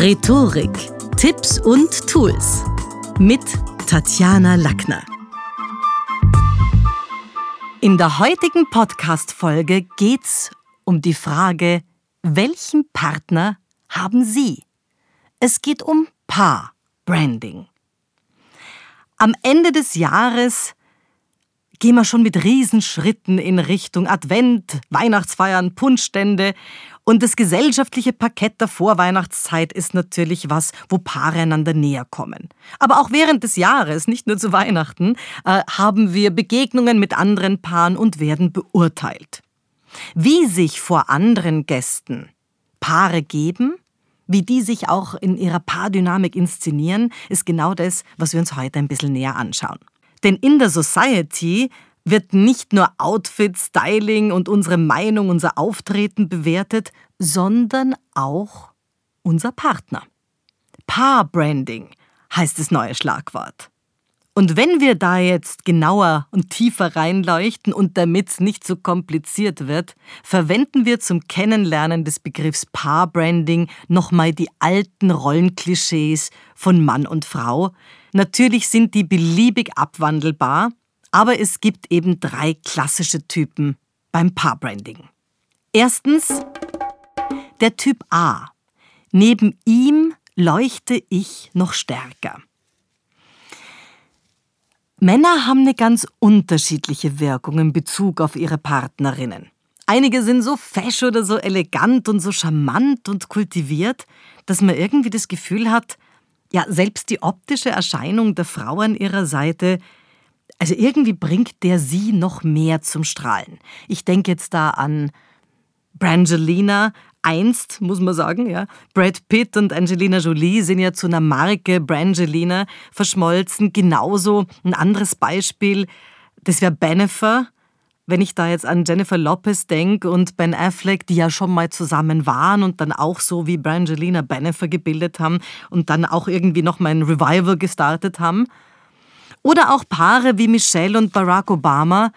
Rhetorik, Tipps und Tools mit Tatjana Lackner. In der heutigen Podcast-Folge geht's um die Frage, welchen Partner haben Sie? Es geht um Paar-Branding. Am Ende des Jahres gehen wir schon mit Riesenschritten in Richtung Advent, Weihnachtsfeiern, Punschstände. Und das gesellschaftliche Parkett der Vorweihnachtszeit ist natürlich was, wo Paare einander näher kommen. Aber auch während des Jahres, nicht nur zu Weihnachten, äh, haben wir Begegnungen mit anderen Paaren und werden beurteilt. Wie sich vor anderen Gästen Paare geben, wie die sich auch in ihrer Paardynamik inszenieren, ist genau das, was wir uns heute ein bisschen näher anschauen. Denn in der Society wird nicht nur Outfit, Styling und unsere Meinung, unser Auftreten bewertet, sondern auch unser Partner. Paar-Branding heißt das neue Schlagwort. Und wenn wir da jetzt genauer und tiefer reinleuchten und damit es nicht so kompliziert wird, verwenden wir zum Kennenlernen des Begriffs Paar-Branding nochmal die alten Rollenklischees von Mann und Frau. Natürlich sind die beliebig abwandelbar, aber es gibt eben drei klassische Typen beim Paar-Branding. Erstens der Typ A. Neben ihm leuchte ich noch stärker. Männer haben eine ganz unterschiedliche Wirkung in Bezug auf ihre Partnerinnen. Einige sind so fesch oder so elegant und so charmant und kultiviert, dass man irgendwie das Gefühl hat, ja, selbst die optische Erscheinung der Frau an ihrer Seite, also irgendwie bringt der sie noch mehr zum Strahlen. Ich denke jetzt da an Brangelina, einst, muss man sagen, ja. Brad Pitt und Angelina Jolie sind ja zu einer Marke Brangelina verschmolzen. Genauso ein anderes Beispiel, das wäre Bennifer. Wenn ich da jetzt an Jennifer Lopez denke und Ben Affleck, die ja schon mal zusammen waren und dann auch so wie Brangelina Bennifer gebildet haben und dann auch irgendwie noch mal ein Revival gestartet haben. Oder auch Paare wie Michelle und Barack Obama,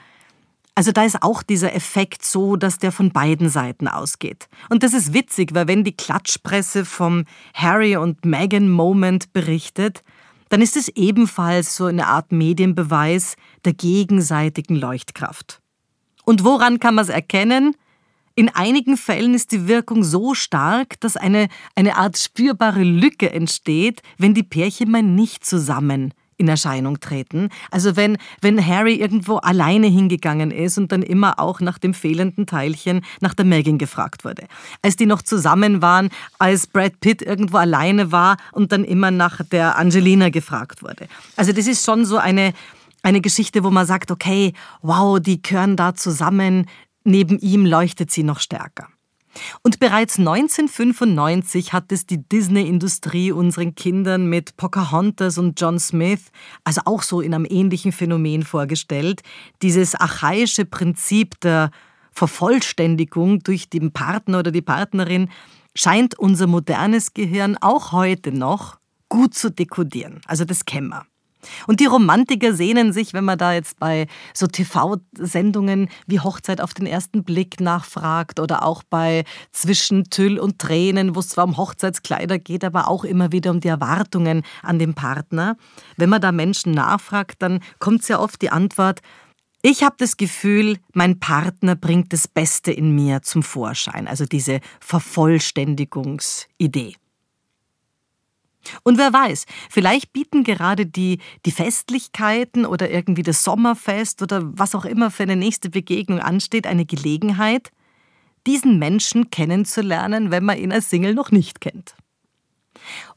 also da ist auch dieser Effekt so, dass der von beiden Seiten ausgeht. Und das ist witzig, weil wenn die Klatschpresse vom Harry und Meghan Moment berichtet, dann ist es ebenfalls so eine Art Medienbeweis der gegenseitigen Leuchtkraft. Und woran kann man es erkennen? In einigen Fällen ist die Wirkung so stark, dass eine, eine Art spürbare Lücke entsteht, wenn die Pärchen mal nicht zusammen in Erscheinung treten. Also wenn, wenn Harry irgendwo alleine hingegangen ist und dann immer auch nach dem fehlenden Teilchen nach der Megan gefragt wurde. Als die noch zusammen waren, als Brad Pitt irgendwo alleine war und dann immer nach der Angelina gefragt wurde. Also das ist schon so eine, eine Geschichte, wo man sagt, okay, wow, die gehören da zusammen, neben ihm leuchtet sie noch stärker. Und bereits 1995 hat es die Disney-Industrie unseren Kindern mit Pocahontas und John Smith, also auch so in einem ähnlichen Phänomen vorgestellt. Dieses archaische Prinzip der Vervollständigung durch den Partner oder die Partnerin scheint unser modernes Gehirn auch heute noch gut zu dekodieren. Also das kennen wir. Und die Romantiker sehnen sich, wenn man da jetzt bei so TV-Sendungen wie Hochzeit auf den ersten Blick nachfragt oder auch bei Zwischen Tüll und Tränen, wo es zwar um Hochzeitskleider geht, aber auch immer wieder um die Erwartungen an den Partner. Wenn man da Menschen nachfragt, dann kommt sehr oft die Antwort, ich habe das Gefühl, mein Partner bringt das Beste in mir zum Vorschein, also diese Vervollständigungsidee. Und wer weiß, vielleicht bieten gerade die, die Festlichkeiten oder irgendwie das Sommerfest oder was auch immer für eine nächste Begegnung ansteht, eine Gelegenheit, diesen Menschen kennenzulernen, wenn man ihn als Single noch nicht kennt.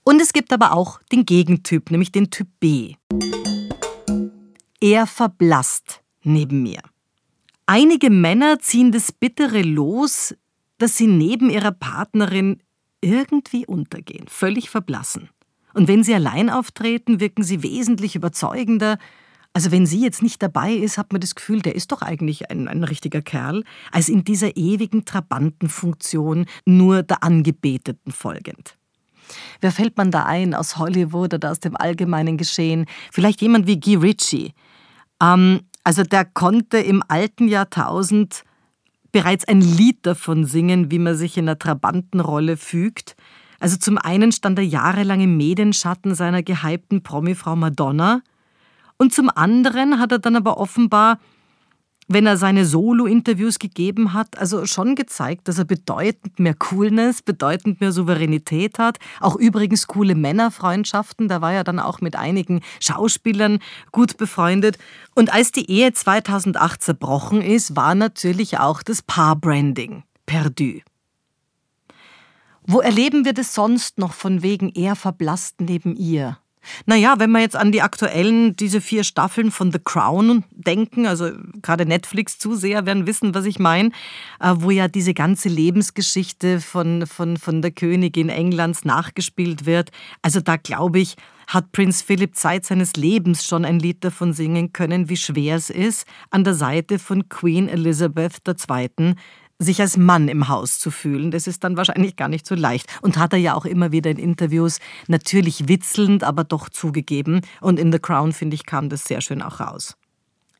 Und es gibt aber auch den Gegentyp, nämlich den Typ B. Er verblasst neben mir. Einige Männer ziehen das bittere Los, dass sie neben ihrer Partnerin irgendwie untergehen, völlig verblassen. Und wenn sie allein auftreten, wirken sie wesentlich überzeugender. Also wenn sie jetzt nicht dabei ist, hat man das Gefühl, der ist doch eigentlich ein, ein richtiger Kerl, als in dieser ewigen Trabantenfunktion nur der Angebeteten folgend. Wer fällt man da ein aus Hollywood oder aus dem allgemeinen Geschehen? Vielleicht jemand wie Guy Ritchie. Ähm, also der konnte im alten Jahrtausend bereits ein Lied davon singen, wie man sich in einer Trabantenrolle fügt. Also zum einen stand er jahrelang im Medienschatten seiner gehypten Promifrau Madonna und zum anderen hat er dann aber offenbar wenn er seine Solo-Interviews gegeben hat, also schon gezeigt, dass er bedeutend mehr Coolness, bedeutend mehr Souveränität hat. Auch übrigens coole Männerfreundschaften. Da war er dann auch mit einigen Schauspielern gut befreundet. Und als die Ehe 2008 zerbrochen ist, war natürlich auch das Paarbranding perdu. Wo erleben wir das sonst noch von wegen er verblasst neben ihr? Naja, wenn wir jetzt an die aktuellen, diese vier Staffeln von The Crown denken, also gerade Netflix-Zuseher werden wissen, was ich meine, äh, wo ja diese ganze Lebensgeschichte von, von, von der Königin Englands nachgespielt wird. Also da glaube ich, hat Prinz Philipp Zeit seines Lebens schon ein Lied davon singen können, wie schwer es ist, an der Seite von Queen Elizabeth II sich als Mann im Haus zu fühlen. Das ist dann wahrscheinlich gar nicht so leicht. Und hat er ja auch immer wieder in Interviews natürlich witzelnd, aber doch zugegeben. Und in The Crown, finde ich, kam das sehr schön auch raus.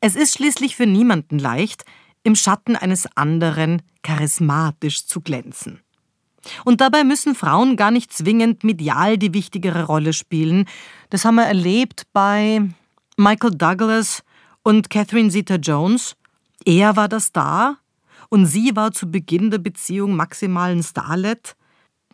Es ist schließlich für niemanden leicht, im Schatten eines anderen charismatisch zu glänzen. Und dabei müssen Frauen gar nicht zwingend medial die wichtigere Rolle spielen. Das haben wir erlebt bei Michael Douglas und Catherine Zeta-Jones. Er war das Star, und sie war zu Beginn der Beziehung maximal ein Starlet.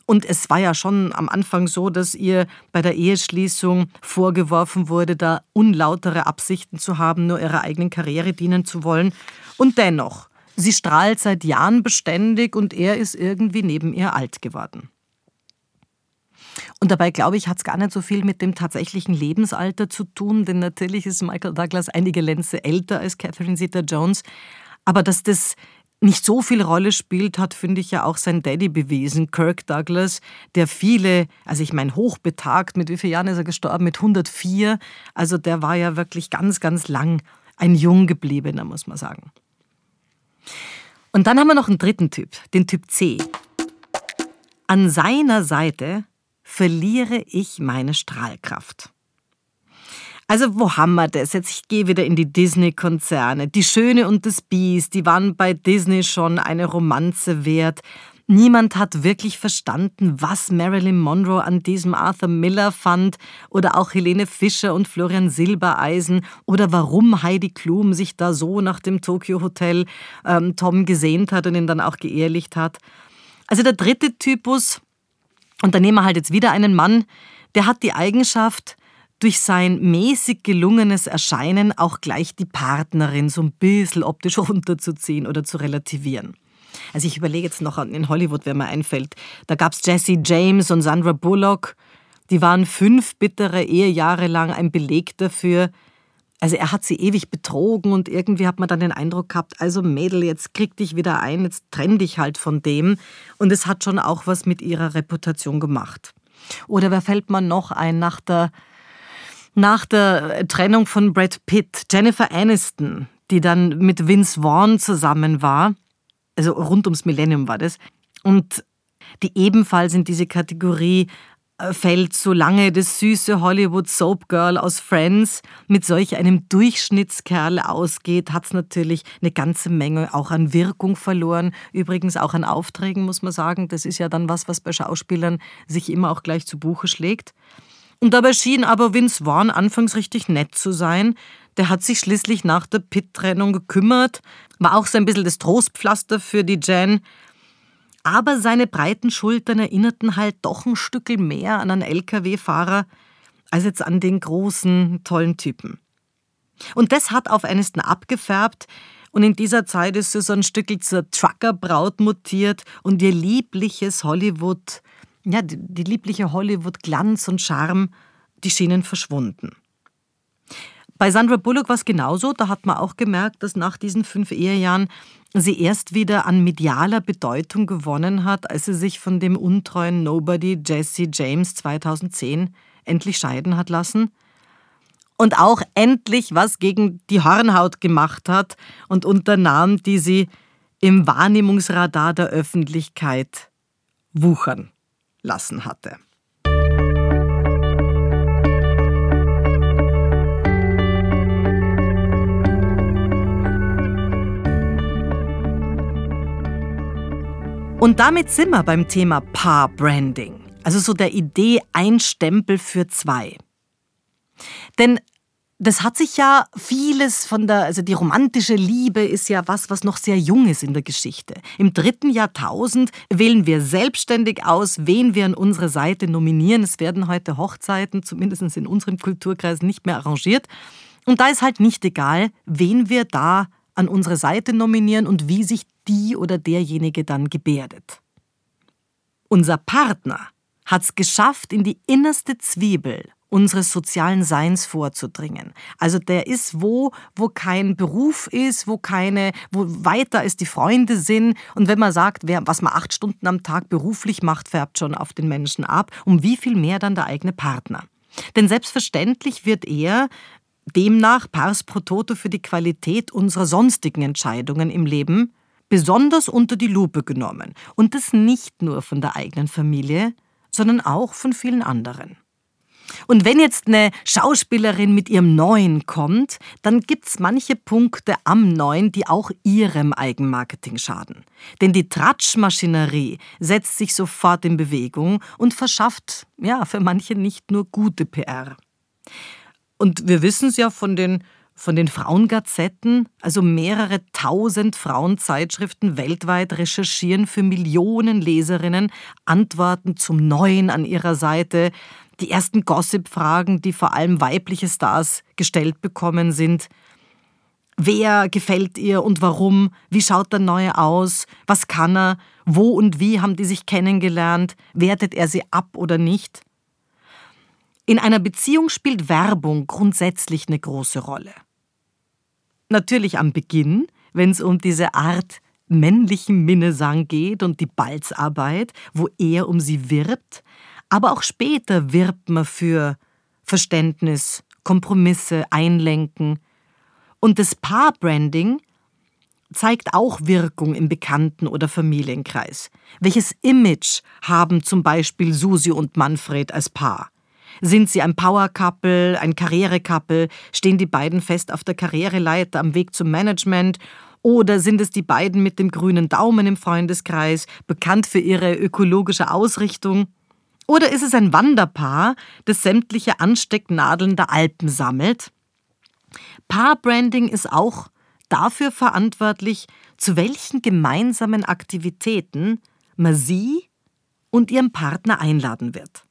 Und es war ja schon am Anfang so, dass ihr bei der Eheschließung vorgeworfen wurde, da unlautere Absichten zu haben, nur ihrer eigenen Karriere dienen zu wollen. Und dennoch, sie strahlt seit Jahren beständig und er ist irgendwie neben ihr alt geworden. Und dabei, glaube ich, hat es gar nicht so viel mit dem tatsächlichen Lebensalter zu tun, denn natürlich ist Michael Douglas einige Lenze älter als Catherine Zeta-Jones. Aber dass das nicht so viel Rolle spielt, hat, finde ich, ja auch sein Daddy bewiesen, Kirk Douglas, der viele, also ich meine, hochbetagt, mit wie vielen Jahren ist er gestorben? Mit 104. Also der war ja wirklich ganz, ganz lang ein jung gebliebener, muss man sagen. Und dann haben wir noch einen dritten Typ, den Typ C. An seiner Seite verliere ich meine Strahlkraft. Also wo haben wir das? Jetzt ich gehe wieder in die Disney-Konzerne. Die Schöne und das Biest, die waren bei Disney schon eine Romanze wert. Niemand hat wirklich verstanden, was Marilyn Monroe an diesem Arthur Miller fand oder auch Helene Fischer und Florian Silbereisen oder warum Heidi Klum sich da so nach dem Tokyo Hotel ähm, Tom gesehnt hat und ihn dann auch geehrlicht hat. Also der dritte Typus, und da nehmen wir halt jetzt wieder einen Mann, der hat die Eigenschaft, durch sein mäßig gelungenes Erscheinen auch gleich die Partnerin so ein bisschen optisch runterzuziehen oder zu relativieren. Also ich überlege jetzt noch in Hollywood, wer mir einfällt. Da gab es Jesse James und Sandra Bullock. Die waren fünf bittere Ehejahre lang ein Beleg dafür. Also er hat sie ewig betrogen und irgendwie hat man dann den Eindruck gehabt, also Mädel, jetzt krieg dich wieder ein, jetzt trenn dich halt von dem. Und es hat schon auch was mit ihrer Reputation gemacht. Oder wer fällt man noch ein nach der nach der Trennung von Brad Pitt, Jennifer Aniston, die dann mit Vince Vaughn zusammen war, also rund ums Millennium war das, und die ebenfalls in diese Kategorie äh, fällt, solange das süße Hollywood Soap Girl aus Friends mit solch einem Durchschnittskerl ausgeht, hat es natürlich eine ganze Menge auch an Wirkung verloren. Übrigens auch an Aufträgen, muss man sagen. Das ist ja dann was, was bei Schauspielern sich immer auch gleich zu Buche schlägt. Und dabei schien aber Vince Vaughn anfangs richtig nett zu sein. Der hat sich schließlich nach der Pit-Trennung gekümmert, war auch so ein bisschen das Trostpflaster für die Jen. Aber seine breiten Schultern erinnerten halt doch ein Stückel mehr an einen LKW-Fahrer als jetzt an den großen, tollen Typen. Und das hat auf Aniston abgefärbt, und in dieser Zeit ist sie so ein Stückel zur Truckerbraut mutiert und ihr liebliches Hollywood ja, die, die liebliche Hollywood-Glanz und Charme, die schienen verschwunden. Bei Sandra Bullock war es genauso. Da hat man auch gemerkt, dass nach diesen fünf Ehejahren sie erst wieder an medialer Bedeutung gewonnen hat, als sie sich von dem untreuen Nobody Jesse James 2010 endlich scheiden hat lassen. Und auch endlich was gegen die Hornhaut gemacht hat und unternahm, die sie im Wahrnehmungsradar der Öffentlichkeit wuchern lassen hatte. Und damit sind wir beim Thema Paar-Branding. Also so der Idee ein Stempel für zwei. Denn das hat sich ja vieles von der, also die romantische Liebe ist ja was, was noch sehr jung ist in der Geschichte. Im dritten Jahrtausend wählen wir selbstständig aus, wen wir an unsere Seite nominieren. Es werden heute Hochzeiten, zumindest in unserem Kulturkreis, nicht mehr arrangiert. Und da ist halt nicht egal, wen wir da an unsere Seite nominieren und wie sich die oder derjenige dann gebärdet. Unser Partner hat es geschafft, in die innerste Zwiebel unseres sozialen Seins vorzudringen. Also der ist wo, wo kein Beruf ist, wo keine, wo weiter als die Freunde sind. Und wenn man sagt, wer, was man acht Stunden am Tag beruflich macht, färbt schon auf den Menschen ab. Um wie viel mehr dann der eigene Partner? Denn selbstverständlich wird er demnach pars pro toto für die Qualität unserer sonstigen Entscheidungen im Leben besonders unter die Lupe genommen. Und das nicht nur von der eigenen Familie, sondern auch von vielen anderen. Und wenn jetzt eine Schauspielerin mit ihrem Neuen kommt, dann gibt's manche Punkte am Neuen, die auch ihrem Eigenmarketing schaden. Denn die Tratschmaschinerie setzt sich sofort in Bewegung und verschafft, ja, für manche nicht nur gute PR. Und wir wissen es ja von den von den Frauengazetten, also mehrere tausend Frauenzeitschriften weltweit recherchieren für Millionen Leserinnen Antworten zum Neuen an ihrer Seite, die ersten Gossip-Fragen, die vor allem weibliche Stars gestellt bekommen, sind, wer gefällt ihr und warum, wie schaut der Neue aus, was kann er, wo und wie haben die sich kennengelernt, wertet er sie ab oder nicht. In einer Beziehung spielt Werbung grundsätzlich eine große Rolle. Natürlich am Beginn, wenn es um diese Art männlichen Minnesang geht und die Balzarbeit, wo er um sie wirbt, aber auch später wirbt man für Verständnis, Kompromisse, Einlenken. Und das Paarbranding zeigt auch Wirkung im Bekannten- oder Familienkreis. Welches Image haben zum Beispiel Susi und Manfred als Paar? Sind sie ein Power-Couple, ein Karriere-Couple? Stehen die beiden fest auf der Karriereleiter am Weg zum Management? Oder sind es die beiden mit dem grünen Daumen im Freundeskreis, bekannt für ihre ökologische Ausrichtung? Oder ist es ein Wanderpaar, das sämtliche Anstecknadeln der Alpen sammelt? Paarbranding ist auch dafür verantwortlich, zu welchen gemeinsamen Aktivitäten man sie und ihren Partner einladen wird.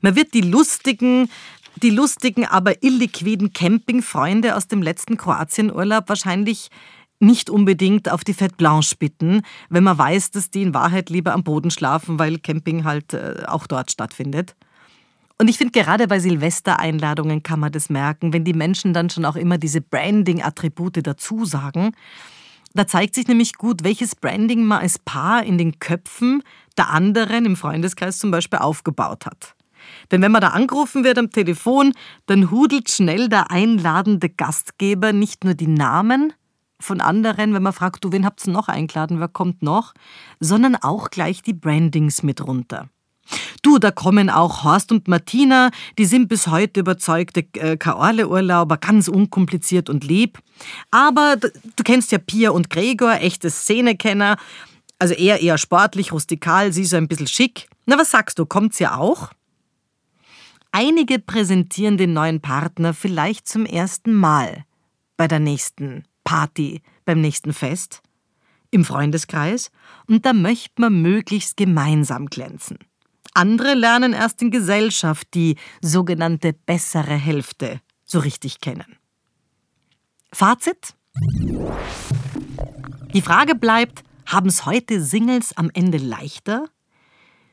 Man wird die lustigen, die lustigen, aber illiquiden Campingfreunde aus dem letzten Kroatienurlaub wahrscheinlich nicht unbedingt auf die Fête Blanche bitten, wenn man weiß, dass die in Wahrheit lieber am Boden schlafen, weil Camping halt äh, auch dort stattfindet. Und ich finde, gerade bei Silvestereinladungen kann man das merken, wenn die Menschen dann schon auch immer diese Branding-Attribute dazu sagen. Da zeigt sich nämlich gut, welches Branding man als Paar in den Köpfen der anderen im Freundeskreis zum Beispiel aufgebaut hat. Denn wenn man da angerufen wird am Telefon, dann hudelt schnell der einladende Gastgeber nicht nur die Namen, von anderen, wenn man fragt, du, wen habt ihr noch eingeladen, wer kommt noch, sondern auch gleich die Brandings mit runter. Du, da kommen auch Horst und Martina, die sind bis heute überzeugte äh, Kaorle-Urlauber, ganz unkompliziert und lieb. Aber du kennst ja Pia und Gregor, echte Szenekenner. Also er eher sportlich, rustikal, sie so ein bisschen schick. Na, was sagst du, kommt's ja auch? Einige präsentieren den neuen Partner vielleicht zum ersten Mal bei der nächsten Party beim nächsten Fest, im Freundeskreis und da möchte man möglichst gemeinsam glänzen. Andere lernen erst in Gesellschaft die sogenannte bessere Hälfte so richtig kennen. Fazit? Die Frage bleibt, haben es heute Singles am Ende leichter?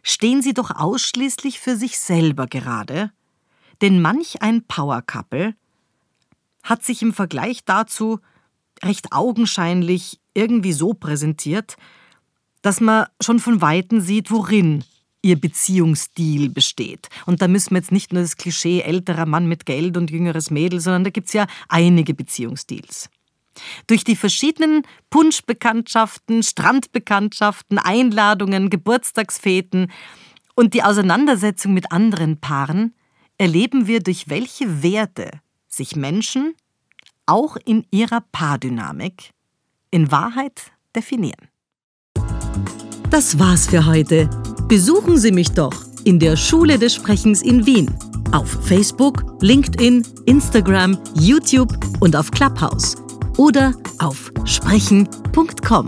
Stehen sie doch ausschließlich für sich selber gerade? Denn manch ein Power Couple hat sich im Vergleich dazu recht augenscheinlich irgendwie so präsentiert, dass man schon von Weitem sieht, worin ihr Beziehungsstil besteht. Und da müssen wir jetzt nicht nur das Klischee älterer Mann mit Geld und jüngeres Mädel, sondern da gibt es ja einige Beziehungsstils. Durch die verschiedenen Punschbekanntschaften, Strandbekanntschaften, Einladungen, Geburtstagsfeten und die Auseinandersetzung mit anderen Paaren erleben wir, durch welche Werte sich Menschen auch in ihrer Paardynamik in Wahrheit definieren. Das war's für heute. Besuchen Sie mich doch in der Schule des Sprechens in Wien. Auf Facebook, LinkedIn, Instagram, YouTube und auf Clubhouse. Oder auf sprechen.com.